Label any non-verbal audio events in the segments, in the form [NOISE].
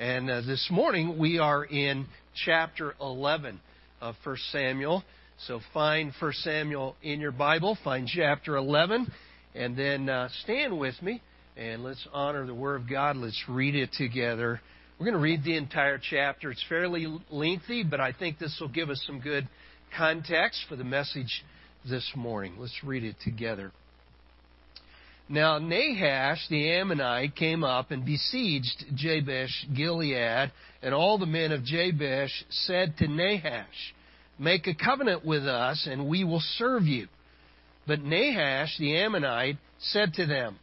And uh, this morning we are in chapter 11 of 1 Samuel. So find 1 Samuel in your Bible, find chapter 11, and then uh, stand with me and let's honor the Word of God. Let's read it together. We're going to read the entire chapter. It's fairly lengthy, but I think this will give us some good context for the message this morning. Let's read it together. Now Nahash the Ammonite came up and besieged Jabesh Gilead, and all the men of Jabesh said to Nahash, Make a covenant with us, and we will serve you. But Nahash the Ammonite said to them,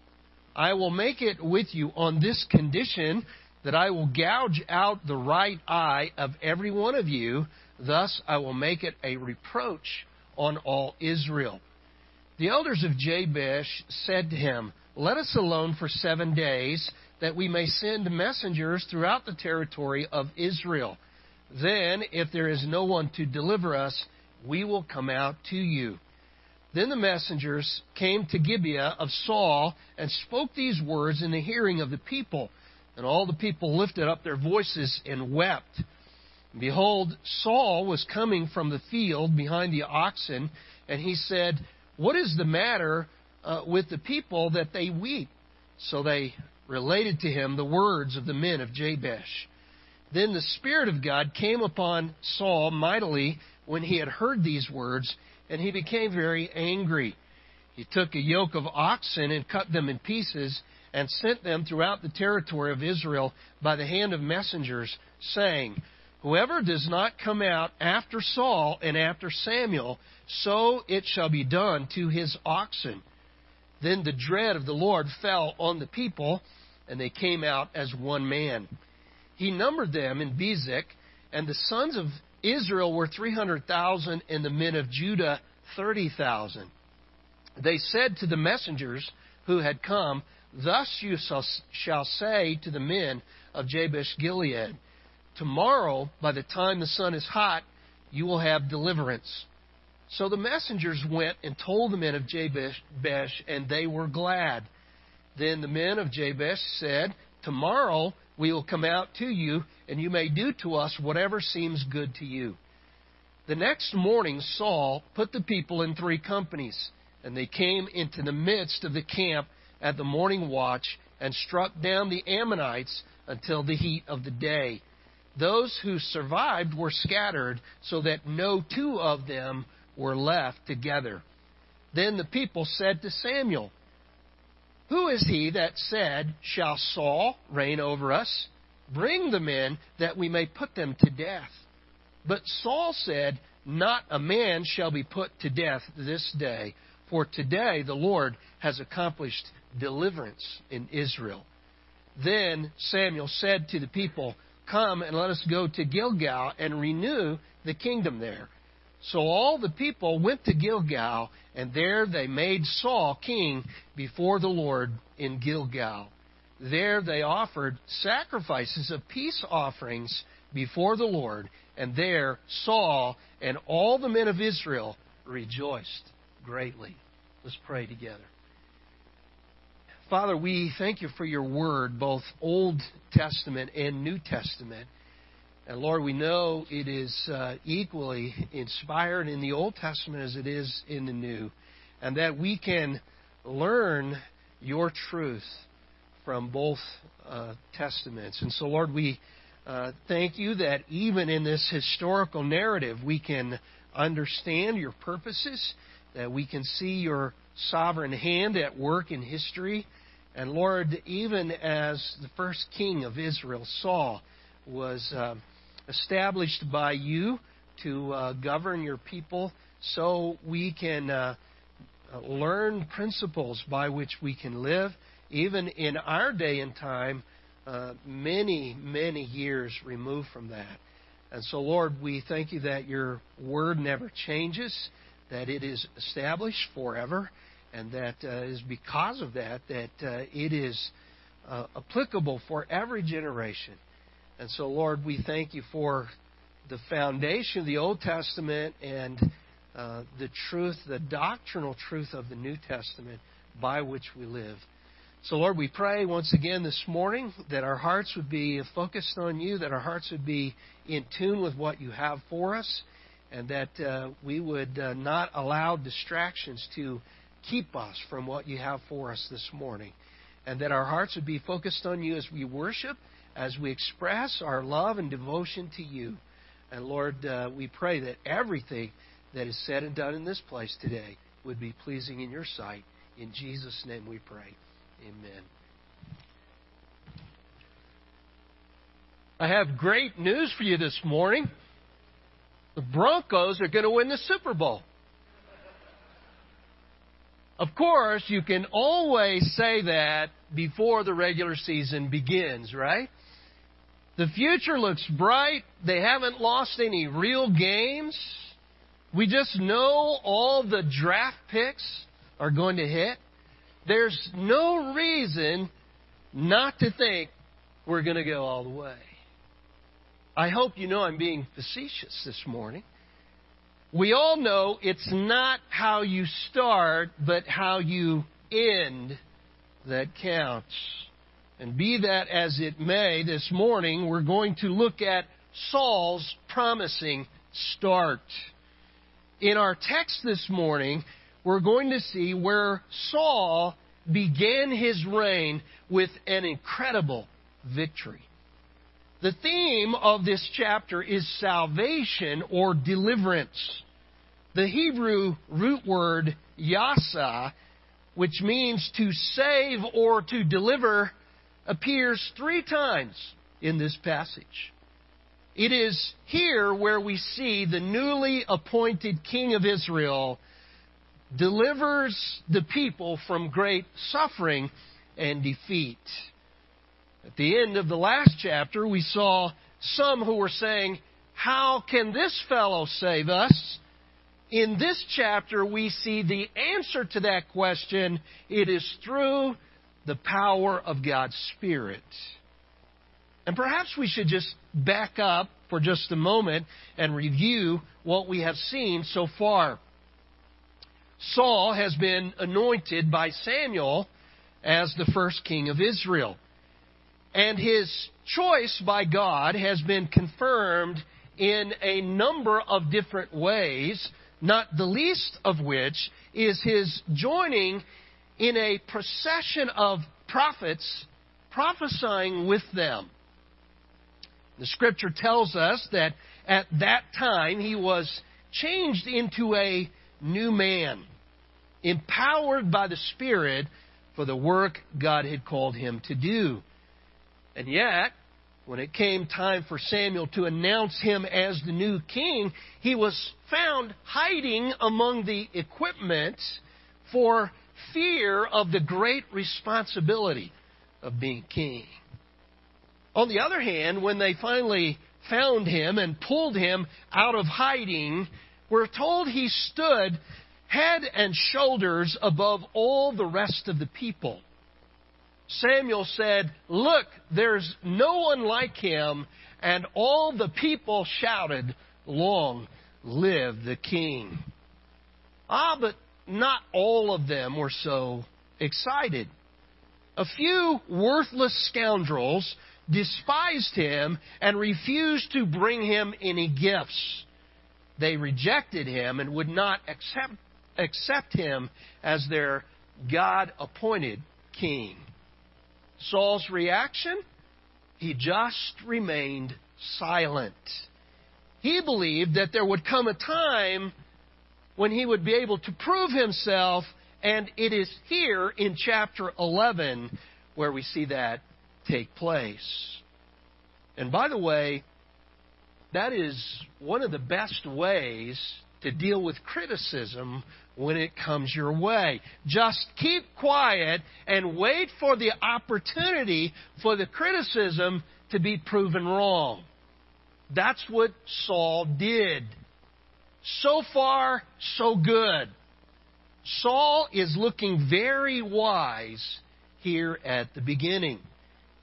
I will make it with you on this condition that I will gouge out the right eye of every one of you. Thus I will make it a reproach on all Israel. The elders of Jabesh said to him, Let us alone for seven days, that we may send messengers throughout the territory of Israel. Then, if there is no one to deliver us, we will come out to you. Then the messengers came to Gibeah of Saul and spoke these words in the hearing of the people. And all the people lifted up their voices and wept. Behold, Saul was coming from the field behind the oxen, and he said, what is the matter uh, with the people that they weep? So they related to him the words of the men of Jabesh. Then the Spirit of God came upon Saul mightily when he had heard these words, and he became very angry. He took a yoke of oxen and cut them in pieces and sent them throughout the territory of Israel by the hand of messengers, saying, Whoever does not come out after Saul and after Samuel, so it shall be done to his oxen. Then the dread of the Lord fell on the people, and they came out as one man. He numbered them in Bezek, and the sons of Israel were 300,000, and the men of Judah 30,000. They said to the messengers who had come, Thus you shall say to the men of Jabesh Gilead, Tomorrow, by the time the sun is hot, you will have deliverance. So the messengers went and told the men of Jabesh, and they were glad. Then the men of Jabesh said, Tomorrow we will come out to you, and you may do to us whatever seems good to you. The next morning Saul put the people in three companies, and they came into the midst of the camp at the morning watch and struck down the Ammonites until the heat of the day. Those who survived were scattered, so that no two of them were left together. Then the people said to Samuel, Who is he that said, Shall Saul reign over us? Bring the men that we may put them to death. But Saul said, Not a man shall be put to death this day, for today the Lord has accomplished deliverance in Israel. Then Samuel said to the people, Come and let us go to Gilgal and renew the kingdom there. So all the people went to Gilgal, and there they made Saul king before the Lord in Gilgal. There they offered sacrifices of peace offerings before the Lord, and there Saul and all the men of Israel rejoiced greatly. Let's pray together. Father, we thank you for your word, both Old Testament and New Testament. And Lord, we know it is uh, equally inspired in the Old Testament as it is in the New, and that we can learn your truth from both uh, Testaments. And so, Lord, we uh, thank you that even in this historical narrative, we can understand your purposes, that we can see your sovereign hand at work in history. And Lord, even as the first king of Israel, Saul, was uh, established by you to uh, govern your people, so we can uh, learn principles by which we can live, even in our day and time, uh, many, many years removed from that. And so, Lord, we thank you that your word never changes, that it is established forever, and that uh, is because of that that uh, it is uh, applicable for every generation. And so, Lord, we thank you for the foundation of the Old Testament and uh, the truth, the doctrinal truth of the New Testament by which we live. So, Lord, we pray once again this morning that our hearts would be focused on you, that our hearts would be in tune with what you have for us, and that uh, we would uh, not allow distractions to keep us from what you have for us this morning. And that our hearts would be focused on you as we worship, as we express our love and devotion to you. And Lord, uh, we pray that everything that is said and done in this place today would be pleasing in your sight. In Jesus' name we pray. Amen. I have great news for you this morning. The Broncos are going to win the Super Bowl. Of course, you can always say that before the regular season begins, right? The future looks bright. They haven't lost any real games. We just know all the draft picks are going to hit. There's no reason not to think we're going to go all the way. I hope you know I'm being facetious this morning. We all know it's not how you start, but how you end that counts. And be that as it may, this morning we're going to look at Saul's promising start. In our text this morning, we're going to see where Saul began his reign with an incredible victory. The theme of this chapter is salvation or deliverance. The Hebrew root word yasa, which means to save or to deliver, appears three times in this passage. It is here where we see the newly appointed king of Israel delivers the people from great suffering and defeat. At the end of the last chapter, we saw some who were saying, How can this fellow save us? In this chapter, we see the answer to that question. It is through the power of God's Spirit. And perhaps we should just back up for just a moment and review what we have seen so far. Saul has been anointed by Samuel as the first king of Israel. And his choice by God has been confirmed in a number of different ways, not the least of which is his joining in a procession of prophets prophesying with them. The scripture tells us that at that time he was changed into a new man, empowered by the Spirit for the work God had called him to do. And yet, when it came time for Samuel to announce him as the new king, he was found hiding among the equipment for fear of the great responsibility of being king. On the other hand, when they finally found him and pulled him out of hiding, we're told he stood head and shoulders above all the rest of the people. Samuel said, Look, there's no one like him. And all the people shouted, Long live the king. Ah, but not all of them were so excited. A few worthless scoundrels despised him and refused to bring him any gifts. They rejected him and would not accept, accept him as their God appointed king. Saul's reaction? He just remained silent. He believed that there would come a time when he would be able to prove himself, and it is here in chapter 11 where we see that take place. And by the way, that is one of the best ways to deal with criticism when it comes your way. Just keep quiet and wait for the opportunity for the criticism to be proven wrong. That's what Saul did. So far, so good. Saul is looking very wise here at the beginning.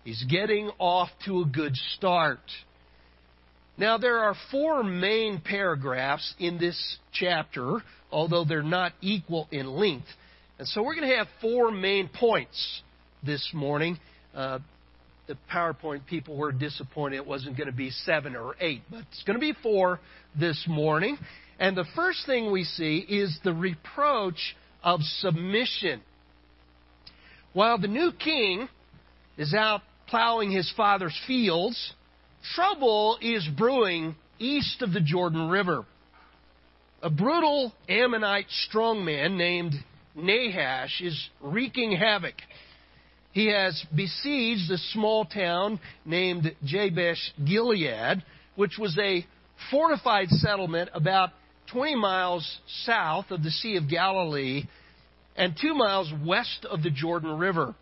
He's getting off to a good start. Now, there are four main paragraphs in this chapter, although they're not equal in length. And so we're going to have four main points this morning. Uh, the PowerPoint people were disappointed it wasn't going to be seven or eight, but it's going to be four this morning. And the first thing we see is the reproach of submission. While the new king is out plowing his father's fields, trouble is brewing east of the Jordan River. A brutal Ammonite strongman named Nahash is wreaking havoc. He has besieged a small town named Jabesh Gilead, which was a fortified settlement about 20 miles south of the Sea of Galilee and two miles west of the Jordan River.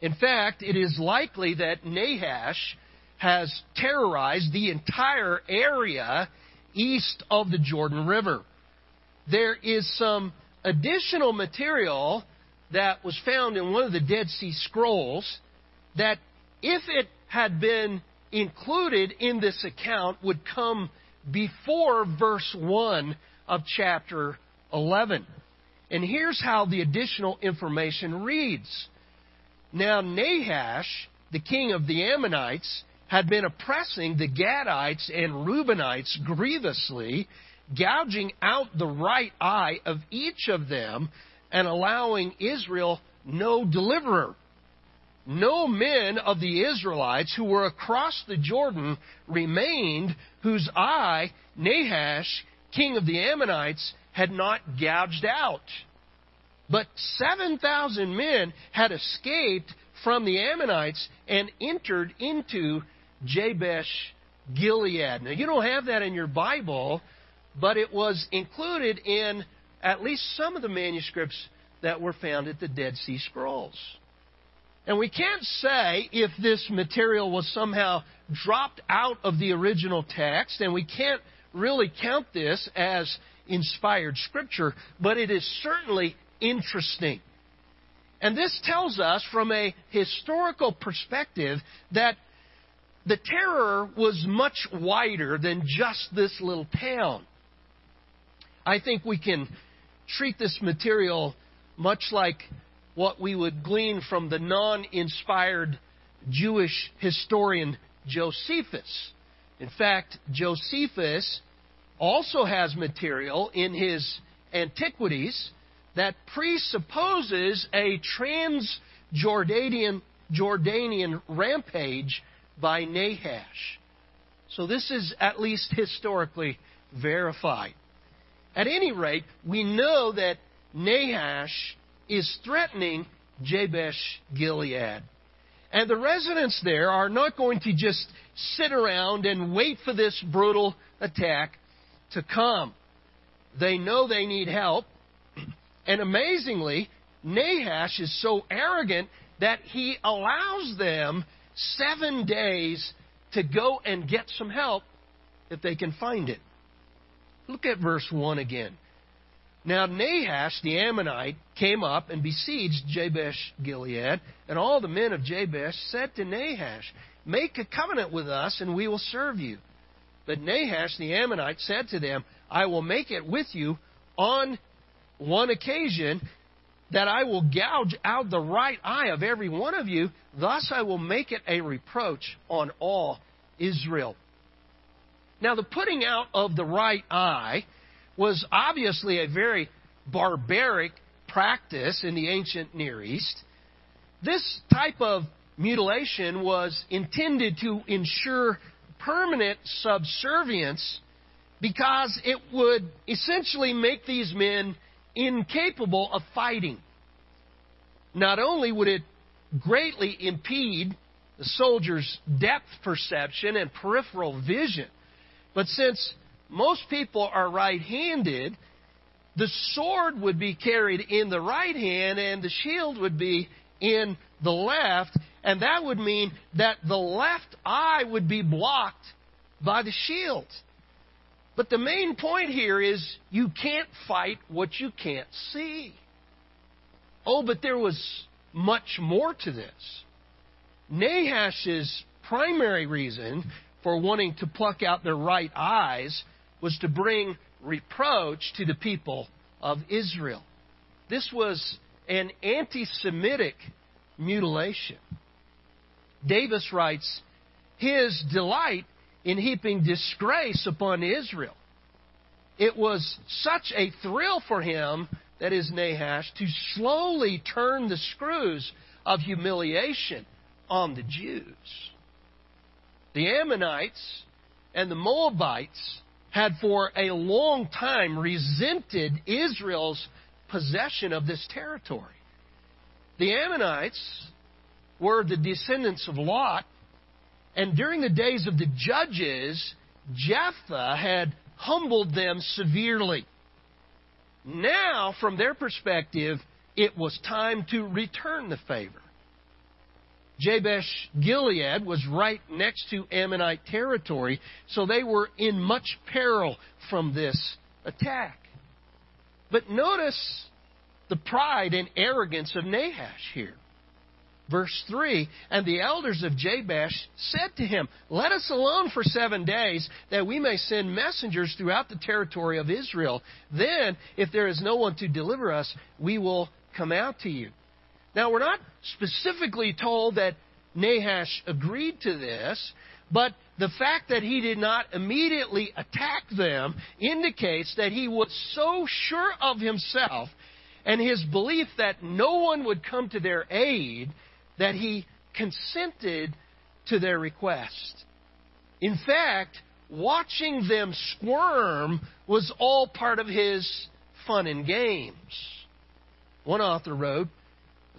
In fact, it is likely that Nahash has terrorized the entire area east of the Jordan River. There is some additional material that was found in one of the Dead Sea Scrolls that, if it had been included in this account, would come before verse 1 of chapter 11. And here's how the additional information reads. Now, Nahash, the king of the Ammonites, had been oppressing the Gadites and Reubenites grievously, gouging out the right eye of each of them and allowing Israel no deliverer. No men of the Israelites who were across the Jordan remained whose eye Nahash, king of the Ammonites, had not gouged out. But 7,000 men had escaped from the Ammonites and entered into Jabesh Gilead. Now, you don't have that in your Bible, but it was included in at least some of the manuscripts that were found at the Dead Sea Scrolls. And we can't say if this material was somehow dropped out of the original text, and we can't really count this as inspired scripture, but it is certainly interesting. And this tells us from a historical perspective that the terror was much wider than just this little town. I think we can treat this material much like what we would glean from the non inspired Jewish historian Josephus. In fact, Josephus also has material in his Antiquities that presupposes a trans Jordanian rampage by Nahash. So this is at least historically verified. At any rate, we know that Nahash is threatening Jabesh Gilead. And the residents there are not going to just sit around and wait for this brutal attack to come. They know they need help. [CLEARS THROAT] And amazingly, Nahash is so arrogant that he allows them seven days to go and get some help if they can find it. Look at verse 1 again. Now Nahash the Ammonite came up and besieged Jabesh Gilead, and all the men of Jabesh said to Nahash, Make a covenant with us, and we will serve you. But Nahash the Ammonite said to them, I will make it with you on one occasion that I will gouge out the right eye of every one of you, thus I will make it a reproach on all Israel. Now, the putting out of the right eye was obviously a very barbaric practice in the ancient Near East. This type of mutilation was intended to ensure permanent subservience because it would essentially make these men incapable of fighting. Not only would it greatly impede the soldier's depth perception and peripheral vision, but since most people are right handed, the sword would be carried in the right hand and the shield would be in the left, and that would mean that the left eye would be blocked by the shield. But the main point here is you can't fight what you can't see. Oh, but there was much more to this. Nahash's primary reason for wanting to pluck out their right eyes was to bring reproach to the people of Israel. This was an anti Semitic mutilation. Davis writes, His delight in heaping disgrace upon Israel. It was such a thrill for him, that is Nahash, to slowly turn the screws of humiliation on the Jews. The Ammonites and the Moabites had for a long time resented Israel's possession of this territory. The Ammonites were the descendants of Lot, and during the days of the judges, Jephthah had humbled them severely. Now, from their perspective, it was time to return the favor. Jabesh Gilead was right next to Ammonite territory, so they were in much peril from this attack. But notice the pride and arrogance of Nahash here. Verse 3 And the elders of Jabesh said to him, Let us alone for seven days, that we may send messengers throughout the territory of Israel. Then, if there is no one to deliver us, we will come out to you. Now, we're not specifically told that Nahash agreed to this, but the fact that he did not immediately attack them indicates that he was so sure of himself and his belief that no one would come to their aid that he consented to their request. In fact, watching them squirm was all part of his fun and games. One author wrote,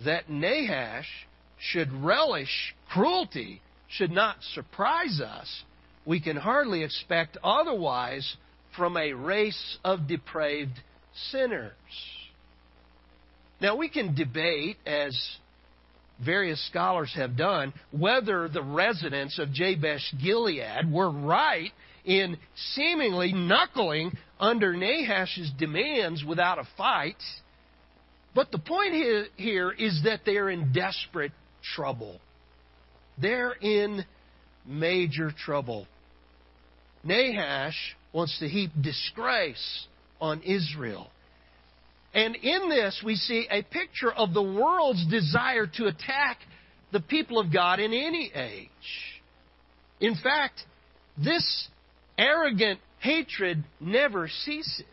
that Nahash should relish cruelty should not surprise us. We can hardly expect otherwise from a race of depraved sinners. Now, we can debate, as various scholars have done, whether the residents of Jabesh Gilead were right in seemingly knuckling under Nahash's demands without a fight but the point here is that they're in desperate trouble. They're in major trouble. Nahash wants to heap disgrace on Israel. And in this, we see a picture of the world's desire to attack the people of God in any age. In fact, this arrogant hatred never ceases.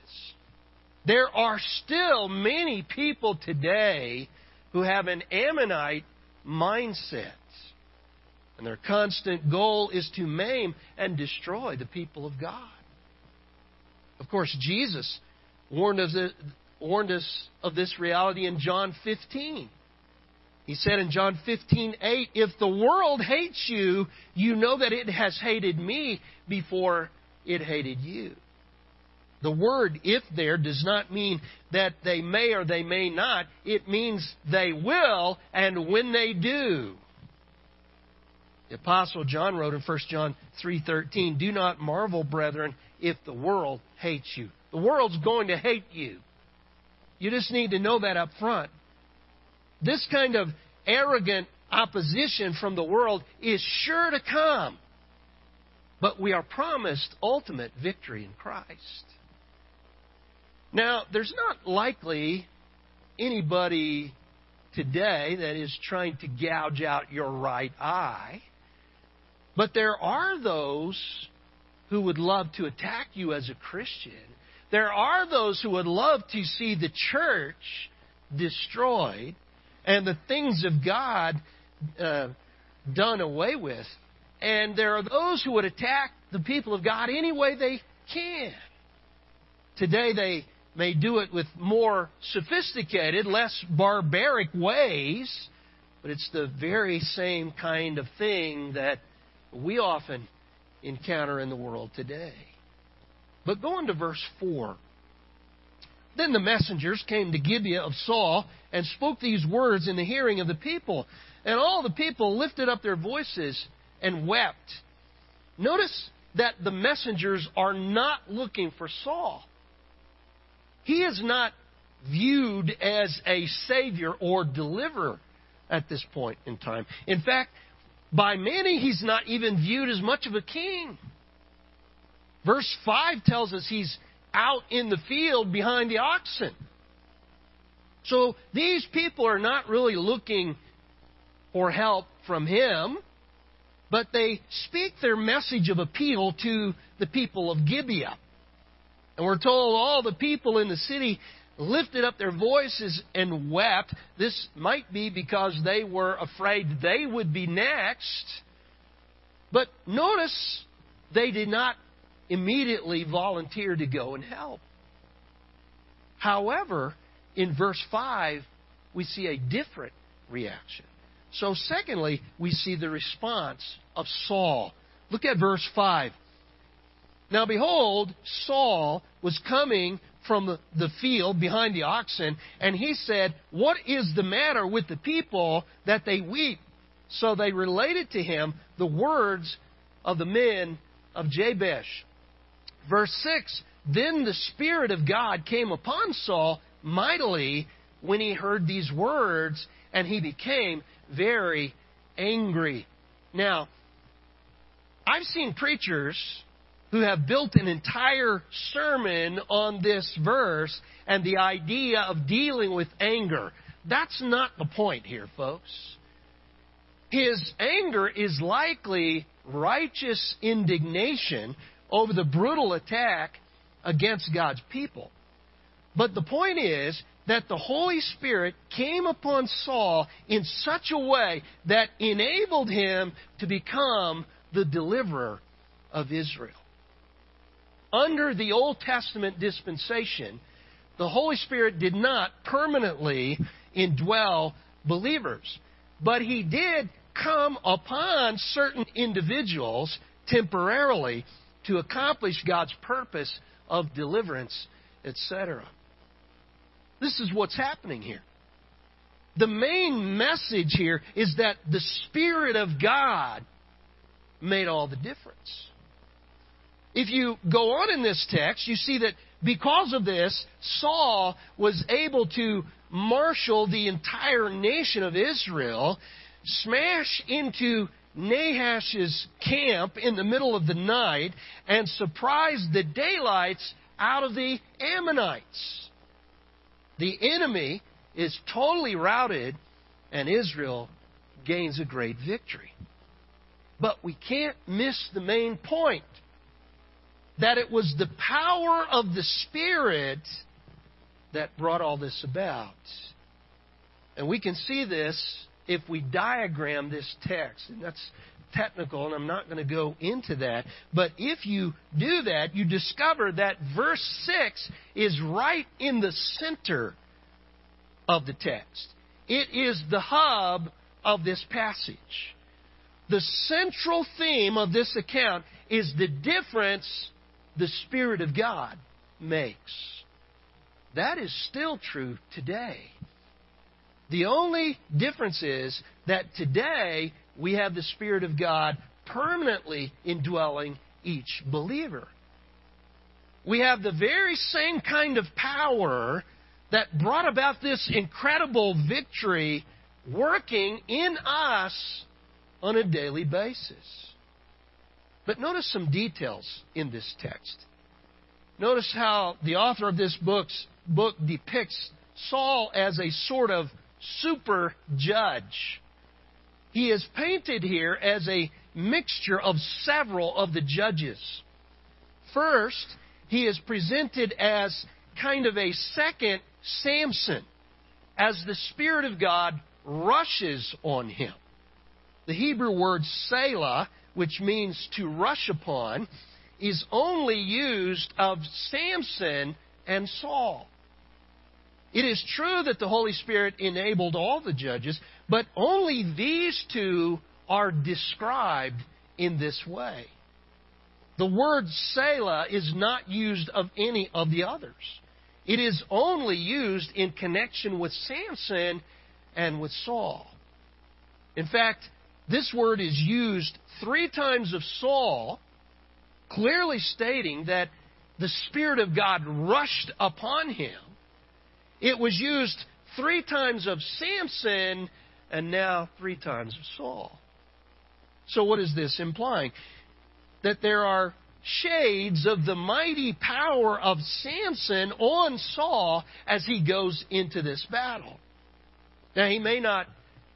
There are still many people today who have an Ammonite mindset. And their constant goal is to maim and destroy the people of God. Of course, Jesus warned us, warned us of this reality in John 15. He said in John 15, 8, If the world hates you, you know that it has hated me before it hated you. The word if there does not mean that they may or they may not. It means they will and when they do. The apostle John wrote in 1 John 3:13, "Do not marvel, brethren, if the world hates you." The world's going to hate you. You just need to know that up front. This kind of arrogant opposition from the world is sure to come. But we are promised ultimate victory in Christ. Now, there's not likely anybody today that is trying to gouge out your right eye, but there are those who would love to attack you as a Christian. There are those who would love to see the church destroyed and the things of God uh, done away with. And there are those who would attack the people of God any way they can. Today they may do it with more sophisticated, less barbaric ways, but it's the very same kind of thing that we often encounter in the world today. But going to verse 4. Then the messengers came to Gibeah of Saul and spoke these words in the hearing of the people. And all the people lifted up their voices and wept. Notice that the messengers are not looking for Saul. He is not viewed as a savior or deliverer at this point in time. In fact, by many, he's not even viewed as much of a king. Verse 5 tells us he's out in the field behind the oxen. So these people are not really looking for help from him, but they speak their message of appeal to the people of Gibeah. And we're told all the people in the city lifted up their voices and wept. This might be because they were afraid they would be next. But notice they did not immediately volunteer to go and help. However, in verse 5, we see a different reaction. So, secondly, we see the response of Saul. Look at verse 5. Now, behold, Saul was coming from the field behind the oxen, and he said, What is the matter with the people that they weep? So they related to him the words of the men of Jabesh. Verse 6 Then the Spirit of God came upon Saul mightily when he heard these words, and he became very angry. Now, I've seen preachers who have built an entire sermon on this verse and the idea of dealing with anger. That's not the point here, folks. His anger is likely righteous indignation over the brutal attack against God's people. But the point is that the Holy Spirit came upon Saul in such a way that enabled him to become the deliverer of Israel. Under the Old Testament dispensation, the Holy Spirit did not permanently indwell believers, but he did come upon certain individuals temporarily to accomplish God's purpose of deliverance, etc. This is what's happening here. The main message here is that the Spirit of God made all the difference. If you go on in this text, you see that because of this, Saul was able to marshal the entire nation of Israel, smash into Nahash's camp in the middle of the night, and surprise the daylights out of the Ammonites. The enemy is totally routed, and Israel gains a great victory. But we can't miss the main point that it was the power of the Spirit that brought all this about. And we can see this if we diagram this text. And that's technical, and I'm not going to go into that. But if you do that, you discover that verse 6 is right in the center of the text. It is the hub of this passage. The central theme of this account is the difference the Spirit of God makes. That is still true today. The only difference is that today we have the Spirit of God permanently indwelling each believer. We have the very same kind of power that brought about this incredible victory working in us on a daily basis. But notice some details in this text. Notice how the author of this book's, book depicts Saul as a sort of super judge. He is painted here as a mixture of several of the judges. First, he is presented as kind of a second Samson as the Spirit of God rushes on him. The Hebrew word Selah, which means to rush upon, is only used of Samson and Saul. It is true that the Holy Spirit enabled all the judges, but only these two are described in this way. The word Selah is not used of any of the others. It is only used in connection with Samson and with Saul. In fact, this word is used three times of Saul, clearly stating that the Spirit of God rushed upon him. It was used three times of Samson and now three times of Saul. So, what is this implying? That there are shades of the mighty power of Samson on Saul as he goes into this battle. Now, he may not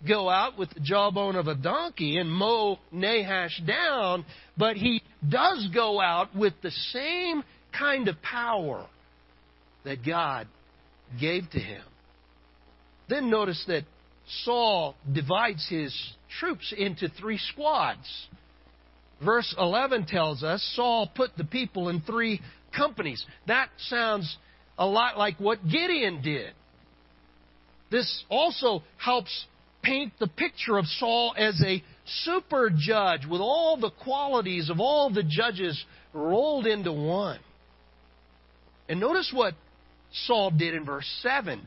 go out with the jawbone of a donkey and mow Nahash down, but he does go out with the same kind of power that God gave to him. Then notice that Saul divides his troops into three squads. Verse 11 tells us Saul put the people in three companies. That sounds a lot like what Gideon did. This also helps paint the picture of Saul as a super judge with all the qualities of all the judges rolled into one. And notice what Saul did in verse 7.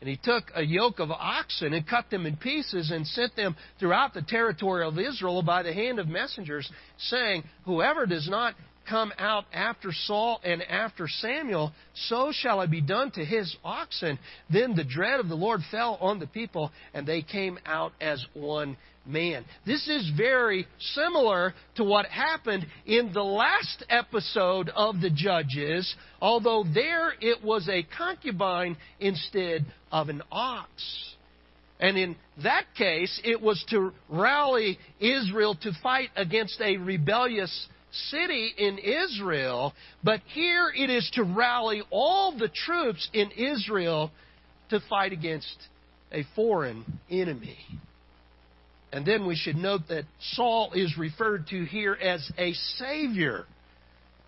And he took a yoke of oxen and cut them in pieces and sent them throughout the territory of Israel by the hand of messengers, saying, Whoever does not come out after Saul and after Samuel, so shall it be done to his oxen. Then the dread of the Lord fell on the people, and they came out as one man. This is very similar to what happened in the last episode of the Judges, although there it was a concubine instead of an ox. And in that case, it was to rally Israel to fight against a rebellious city in Israel, but here it is to rally all the troops in Israel to fight against a foreign enemy. And then we should note that Saul is referred to here as a savior.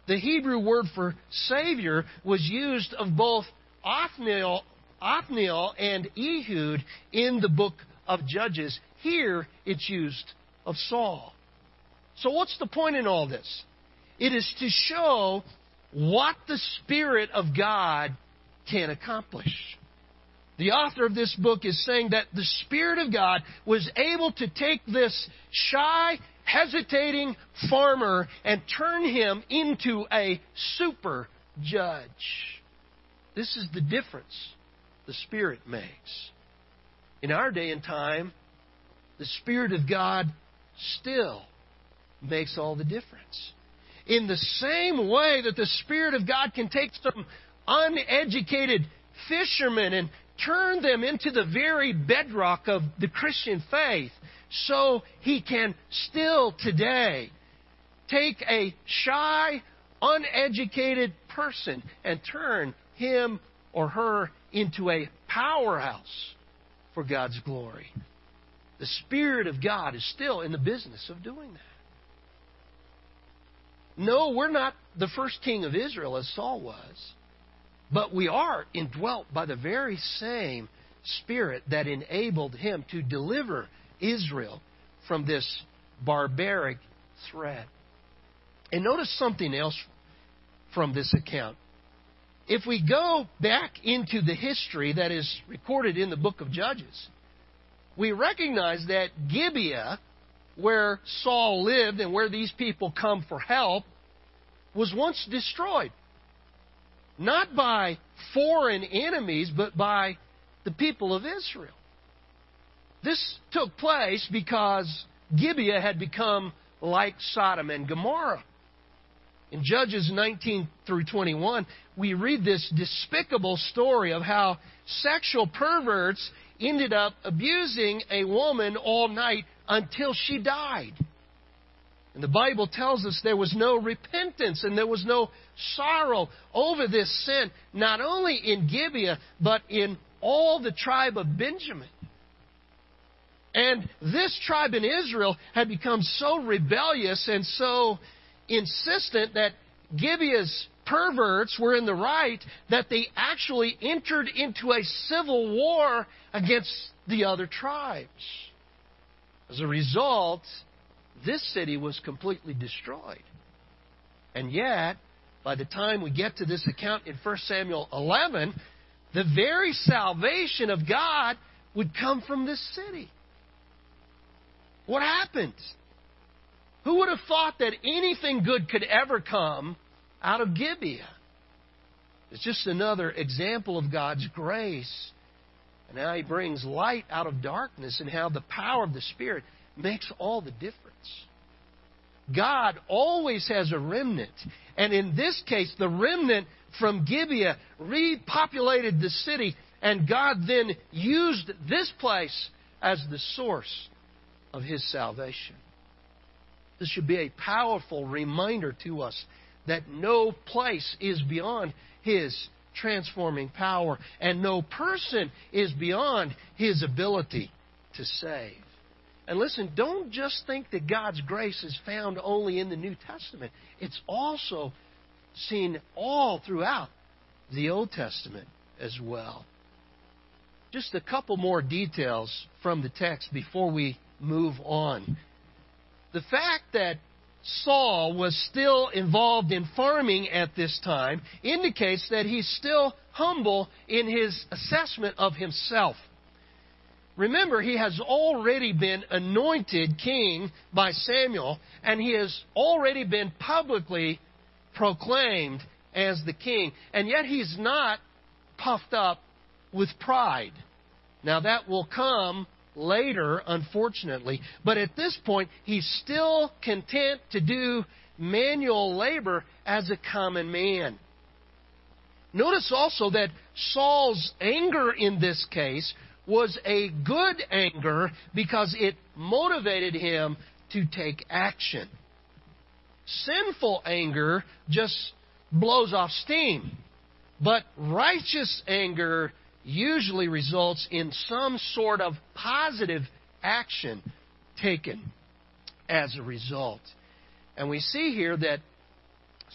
The Hebrew word for savior was used of both Othniel, Othniel and Ehud in the book of Judges. Here it's used of Saul. So, what's the point in all this? It is to show what the Spirit of God can accomplish. The author of this book is saying that the Spirit of God was able to take this shy, hesitating farmer and turn him into a super judge. This is the difference the Spirit makes. In our day and time, the Spirit of God still makes all the difference. In the same way that the Spirit of God can take some uneducated fishermen and turn them into the very bedrock of the Christian faith, so He can still today take a shy, uneducated person and turn him or her into a powerhouse for God's glory. The Spirit of God is still in the business of doing that. No, we're not the first king of Israel as Saul was, but we are indwelt by the very same Spirit that enabled him to deliver Israel from this barbaric threat. And notice something else from this account. If we go back into the history that is recorded in the book of Judges, we recognize that Gibeah where Saul lived and where these people come for help, was once destroyed. Not by foreign enemies, but by the people of Israel. This took place because Gibeah had become like Sodom and Gomorrah. In Judges 19 through 21, we read this despicable story of how sexual perverts ended up abusing a woman all night until she died. And the Bible tells us there was no repentance and there was no sorrow over this sin, not only in Gibeah, but in all the tribe of Benjamin. And this tribe in Israel had become so rebellious and so insistent that Gibeah's perverts were in the right that they actually entered into a civil war against the other tribes. As a result, this city was completely destroyed. And yet, by the time we get to this account in 1 Samuel 11, the very salvation of God would come from this city. What happened? Who would have thought that anything good could ever come out of Gibeah? It's just another example of God's grace and how He brings light out of darkness and how the power of the Spirit makes all the difference. God always has a remnant. And in this case, the remnant from Gibeah repopulated the city, and God then used this place as the source of his salvation. This should be a powerful reminder to us that no place is beyond his transforming power, and no person is beyond his ability to save. And listen, don't just think that God's grace is found only in the New Testament. It's also seen all throughout the Old Testament as well. Just a couple more details from the text before we move on. The fact that Saul was still involved in farming at this time indicates that he's still humble in his assessment of himself. Remember, he has already been anointed king by Samuel, and he has already been publicly proclaimed as the king. And yet he's not puffed up with pride. Now, that will come later, unfortunately. But at this point, he's still content to do manual labor as a common man. Notice also that Saul's anger in this case was a good anger because it motivated him to take action. Sinful anger just blows off steam, but righteous anger usually results in some sort of positive action taken as a result. And we see here that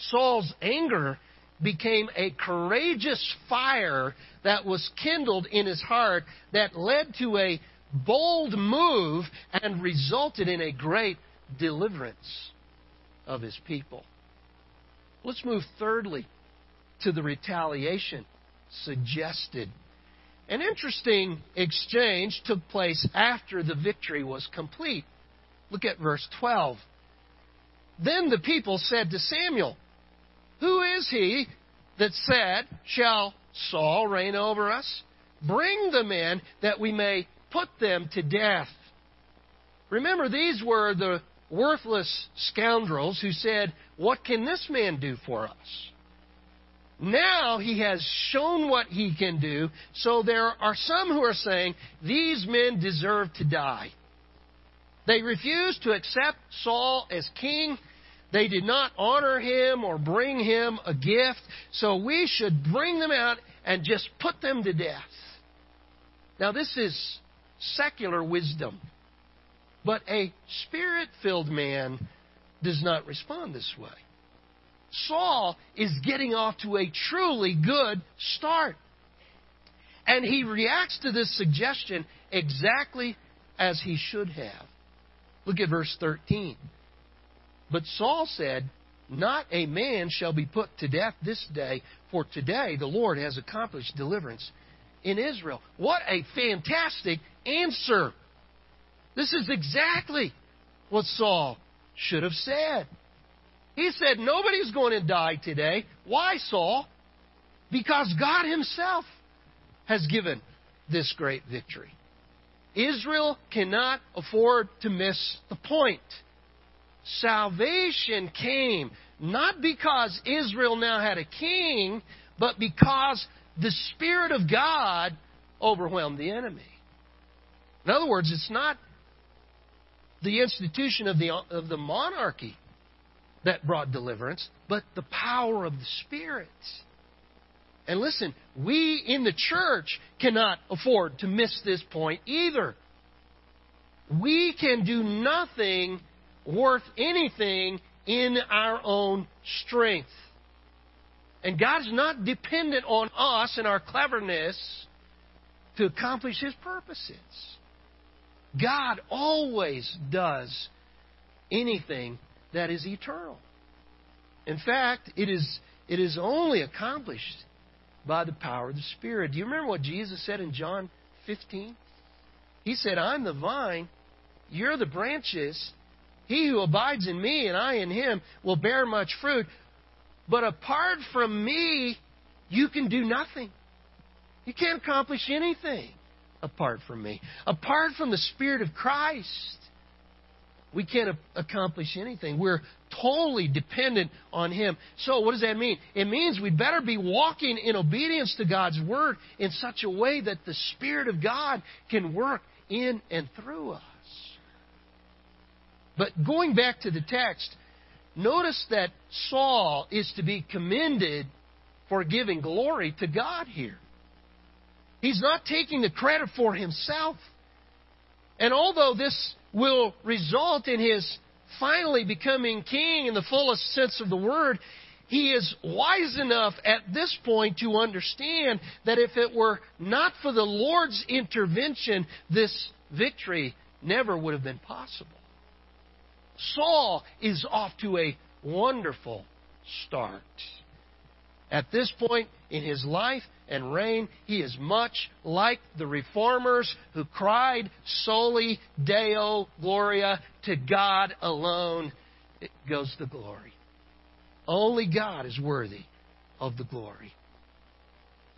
Saul's anger became a courageous fire that was kindled in his heart that led to a bold move and resulted in a great deliverance of his people. Let's move thirdly to the retaliation suggested an interesting exchange took place after the victory was complete. Look at verse 12. Then the people said to Samuel, Who is he that said, Shall Saul reign over us? Bring the men that we may put them to death. Remember, these were the worthless scoundrels who said, What can this man do for us? Now he has shown what he can do, so there are some who are saying these men deserve to die. They refused to accept Saul as king. They did not honor him or bring him a gift, so we should bring them out and just put them to death. Now, this is secular wisdom, but a spirit filled man does not respond this way. Saul is getting off to a truly good start. And he reacts to this suggestion exactly as he should have. Look at verse 13. But Saul said, Not a man shall be put to death this day, for today the Lord has accomplished deliverance in Israel. What a fantastic answer! This is exactly what Saul should have said. He said, Nobody's going to die today. Why, Saul? Because God Himself has given this great victory. Israel cannot afford to miss the point. Salvation came not because Israel now had a king, but because the Spirit of God overwhelmed the enemy. In other words, it's not the institution of the, of the monarchy that brought deliverance, but the power of the Spirit. And listen, we in the church cannot afford to miss this point either. We can do nothing worth anything in our own strength. And God's not dependent on us and our cleverness to accomplish His purposes. God always does anything that is eternal. In fact, it is, it is only accomplished by the power of the Spirit. Do you remember what Jesus said in John 15? He said, I'm the vine, you're the branches. He who abides in me and I in him will bear much fruit. But apart from me, you can do nothing. You can't accomplish anything apart from me. Apart from the Spirit of Christ, we can't accomplish anything. We're totally dependent on Him. So, what does that mean? It means we better be walking in obedience to God's Word in such a way that the Spirit of God can work in and through us. But going back to the text, notice that Saul is to be commended for giving glory to God here. He's not taking the credit for himself. And although this will result in his finally becoming king in the fullest sense of the word, he is wise enough at this point to understand that if it were not for the Lord's intervention, this victory never would have been possible. Saul is off to a wonderful start. At this point in his life and reign, he is much like the reformers who cried soli Deo Gloria to God alone. It goes the glory. Only God is worthy of the glory.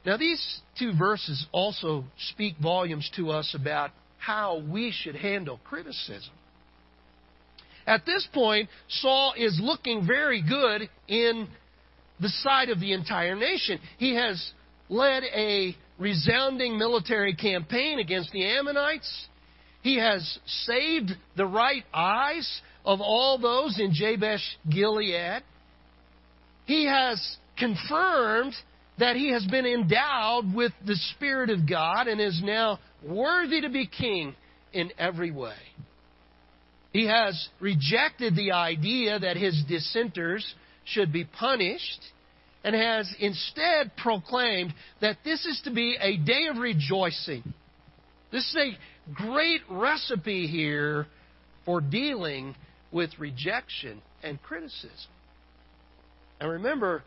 Now, these two verses also speak volumes to us about how we should handle criticism. At this point, Saul is looking very good in the side of the entire nation. He has led a resounding military campaign against the Ammonites. He has saved the right eyes of all those in Jabesh Gilead. He has confirmed that he has been endowed with the Spirit of God and is now worthy to be king in every way. He has rejected the idea that his dissenters should be punished and has instead proclaimed that this is to be a day of rejoicing. This is a great recipe here for dealing with rejection and criticism. And remember,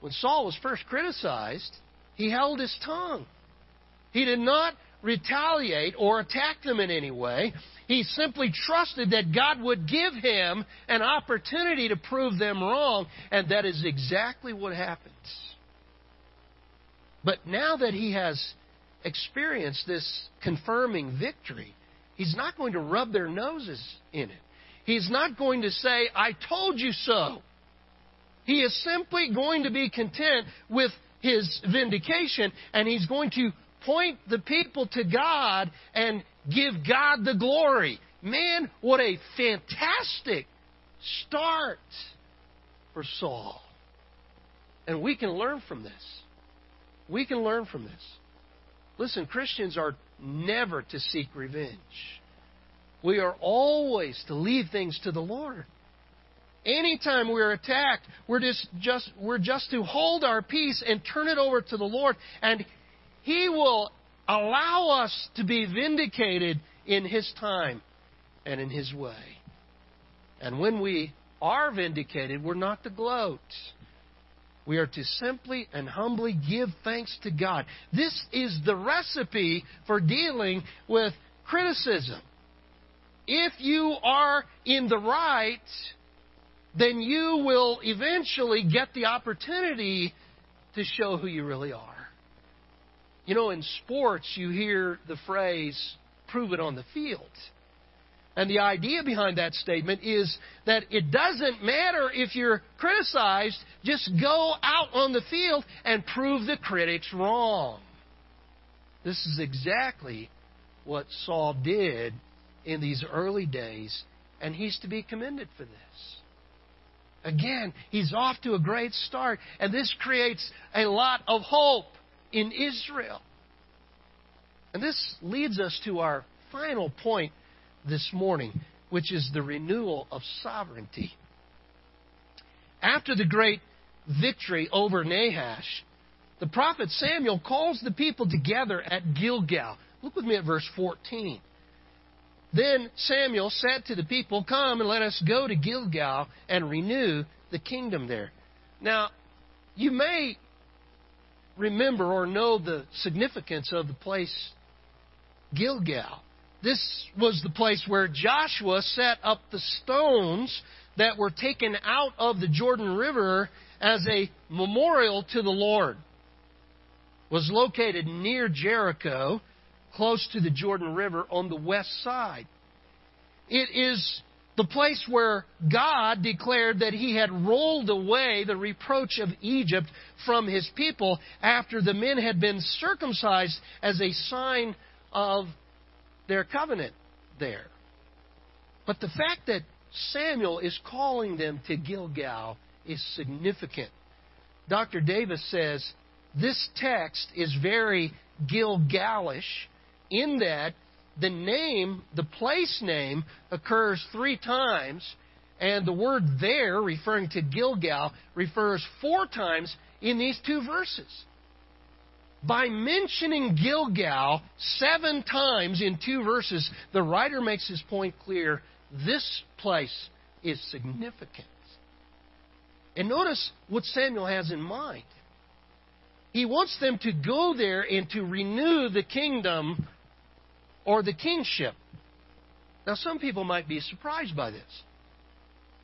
when Saul was first criticized, he held his tongue. He did not retaliate or attack them in any way. He simply trusted that God would give him an opportunity to prove them wrong, and that is exactly what happens. But now that he has experienced this confirming victory, he's not going to rub their noses in it. He's not going to say, I told you so. He is simply going to be content with his vindication, and he's going to point the people to God and give God the glory. Man, what a fantastic start for Saul. And we can learn from this. We can learn from this. Listen, Christians are never to seek revenge. We are always to leave things to the Lord. Anytime we're attacked, we're just, just, we're just to hold our peace and turn it over to the Lord, and He will allow us to be vindicated in His time and in His way. And when we are vindicated, we're not to gloat. We are to simply and humbly give thanks to God. This is the recipe for dealing with criticism. If you are in the right, then you will eventually get the opportunity to show who you really are. You know, in sports, you hear the phrase, prove it on the field. And the idea behind that statement is that it doesn't matter if you're criticized, just go out on the field and prove the critics wrong. This is exactly what Saul did in these early days, and he's to be commended for this. Again, he's off to a great start, and this creates a lot of hope in Israel. And this leads us to our final point this morning, which is the renewal of sovereignty. After the great victory over Nahash, the prophet Samuel calls the people together at Gilgal. Look with me at verse 14. Then Samuel said to the people, Come and let us go to Gilgal and renew the kingdom there. Now, you may remember or know the significance of the place Gilgal. This was the place where Joshua set up the stones that were taken out of the Jordan River as a memorial to the Lord. Was located near Jericho close to the Jordan River on the west side. It is the place where God declared that he had rolled away the reproach of Egypt from his people after the men had been circumcised as a sign of their covenant there. But the fact that Samuel is calling them to Gilgal is significant. Dr. Davis says this text is very Gilgalish in that the name, the place name, occurs three times, and the word there, referring to Gilgal, refers four times in these two verses. By mentioning Gilgal seven times in two verses, the writer makes his point clear. This place is significant. And notice what Samuel has in mind. He wants them to go there and to renew the kingdom or the kingship. Now, some people might be surprised by this.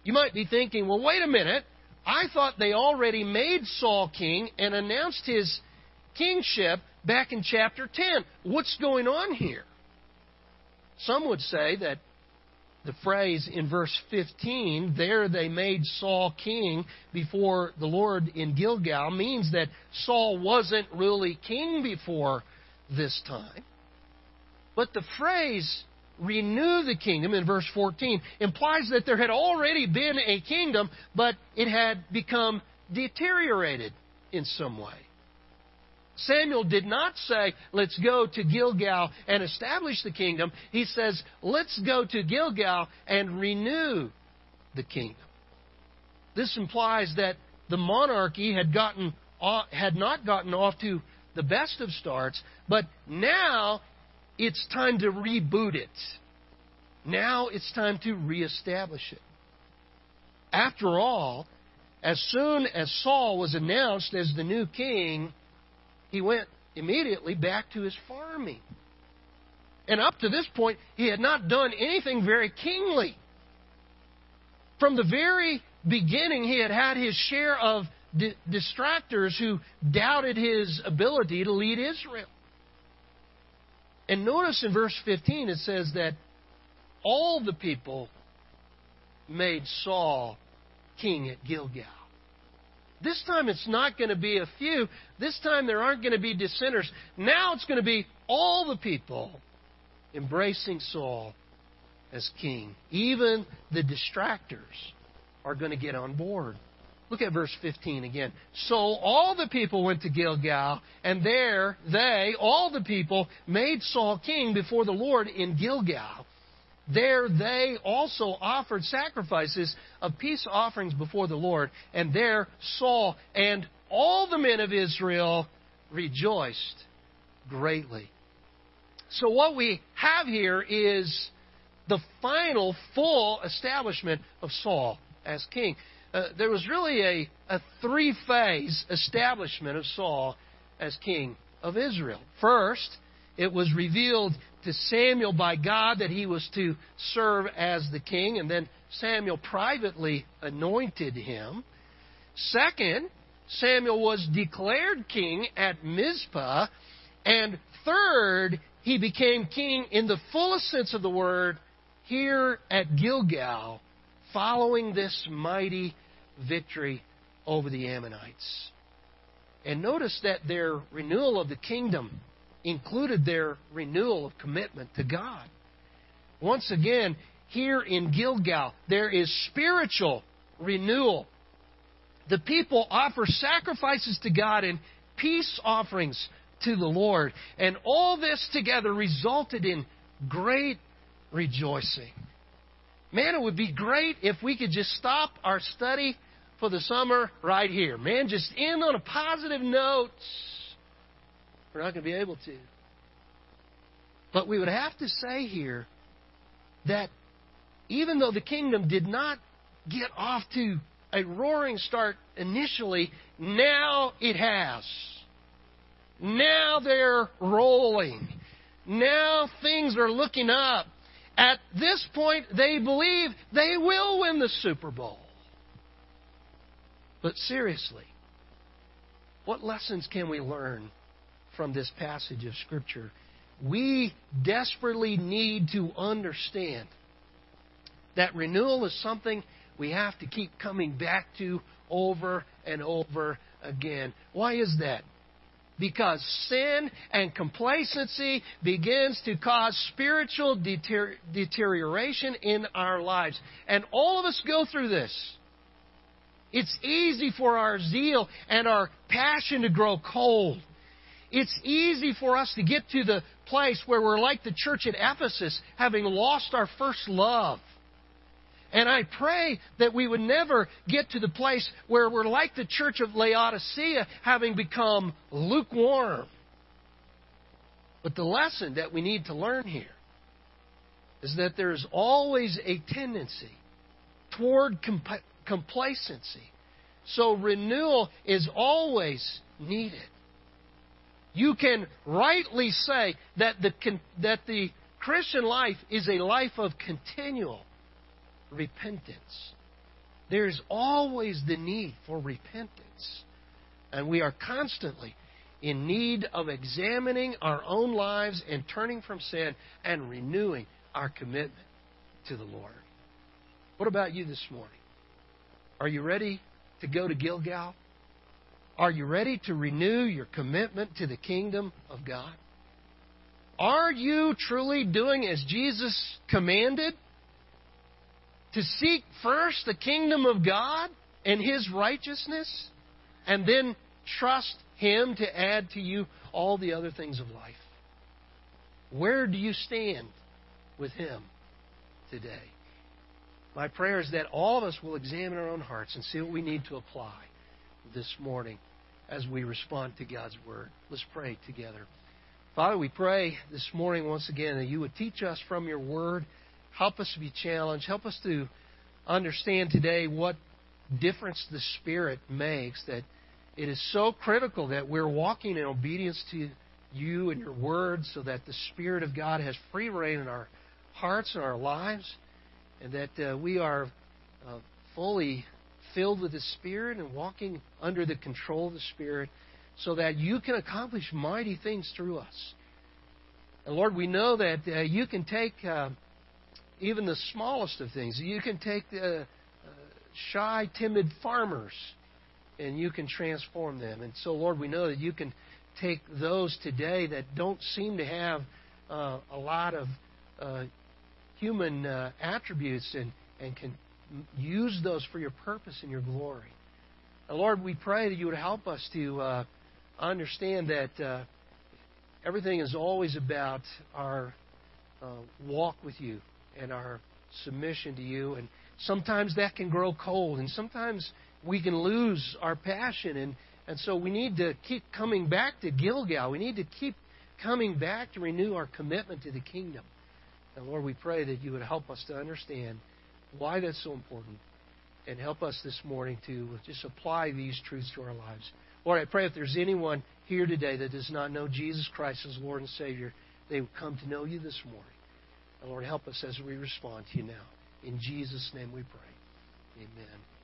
You might be thinking, well, wait a minute. I thought they already made Saul king and announced his kingship back in chapter 10. What's going on here? Some would say that the phrase in verse 15, there they made Saul king before the Lord in Gilgal, means that Saul wasn't really king before this time. But the phrase renew the kingdom in verse 14 implies that there had already been a kingdom, but it had become deteriorated in some way. Samuel did not say, let's go to Gilgal and establish the kingdom. He says, let's go to Gilgal and renew the kingdom. This implies that the monarchy had gotten had not gotten off to the best of starts, but now it's time to reboot it. Now it's time to reestablish it. After all, as soon as Saul was announced as the new king, he went immediately back to his farming. And up to this point, he had not done anything very kingly. From the very beginning, he had had his share of di- distractors who doubted his ability to lead Israel. And notice in verse 15 it says that all the people made Saul king at Gilgal. This time it's not going to be a few. This time there aren't going to be dissenters. Now it's going to be all the people embracing Saul as king. Even the distractors are going to get on board. Look at verse 15 again. So all the people went to Gilgal, and there they, all the people, made Saul king before the Lord in Gilgal. There they also offered sacrifices of peace offerings before the Lord, and there Saul and all the men of Israel rejoiced greatly. So, what we have here is the final full establishment of Saul as king. Uh, there was really a, a three phase establishment of Saul as king of Israel. First, it was revealed to Samuel by God that he was to serve as the king, and then Samuel privately anointed him. Second, Samuel was declared king at Mizpah. And third, he became king in the fullest sense of the word here at Gilgal, following this mighty victory over the Ammonites. And notice that their renewal of the kingdom included their renewal of commitment to God. Once again, here in Gilgal, there is spiritual renewal. The people offer sacrifices to God and peace offerings to the Lord. And all this together resulted in great rejoicing. Man, it would be great if we could just stop our study for the summer right here. Man, just end on a positive note. We're not going to be able to. But we would have to say here that even though the kingdom did not get off to a roaring start initially, now it has. Now they're rolling. Now things are looking up. At this point, they believe they will win the Super Bowl. But seriously, what lessons can we learn from this passage of Scripture, we desperately need to understand that renewal is something we have to keep coming back to over and over again. Why is that? because sin and complacency begins to cause spiritual deter- deterioration in our lives. And all of us go through this. It's easy for our zeal and our passion to grow cold. It's easy for us to get to the place where we're like the church at Ephesus, having lost our first love. And I pray that we would never get to the place where we're like the church of Laodicea, having become lukewarm. But the lesson that we need to learn here is that there is always a tendency toward comp- complacency. So renewal is always needed. You can rightly say that the, that the Christian life is a life of continual repentance. There's always the need for repentance. And we are constantly in need of examining our own lives and turning from sin and renewing our commitment to the Lord. What about you this morning? Are you ready to go to Gilgal? Are you ready to renew your commitment to the kingdom of God? Are you truly doing as Jesus commanded? to seek first the kingdom of God and His righteousness, and then trust Him to add to you all the other things of life. Where do you stand with Him today? My prayer is that all of us will examine our own hearts and see what we need to apply this morning as we respond to God's Word. Let's pray together. Father, we pray this morning once again that you would teach us from your Word Help us to be challenged. Help us to understand today what difference the Spirit makes, that it is so critical that we're walking in obedience to you and your Word so that the Spirit of God has free reign in our hearts and our lives, and that uh, we are uh, fully filled with the Spirit and walking under the control of the Spirit so that you can accomplish mighty things through us. And Lord, we know that uh, you can take uh, even the smallest of things. You can take the uh, shy, timid farmers and you can transform them. And so, Lord, we know that you can take those today that don't seem to have uh, a lot of human uh, attributes and, and can use those for your purpose and your glory. And Lord, we pray that you would help us to uh, understand that uh, everything is always about our uh, walk with you and our submission to you. And sometimes that can grow cold, and sometimes we can lose our passion. And, and so we need to keep coming back to Gilgal. We need to keep coming back to renew our commitment to the kingdom. And Lord, we pray that you would help us to understand why that's so important and help us this morning to just apply these truths to our lives. Lord, I pray if there's anyone here today that does not know Jesus Christ as Lord and Savior, they would come to know you this morning. And Lord, help us as we respond to you now. In Jesus' name we pray. Amen.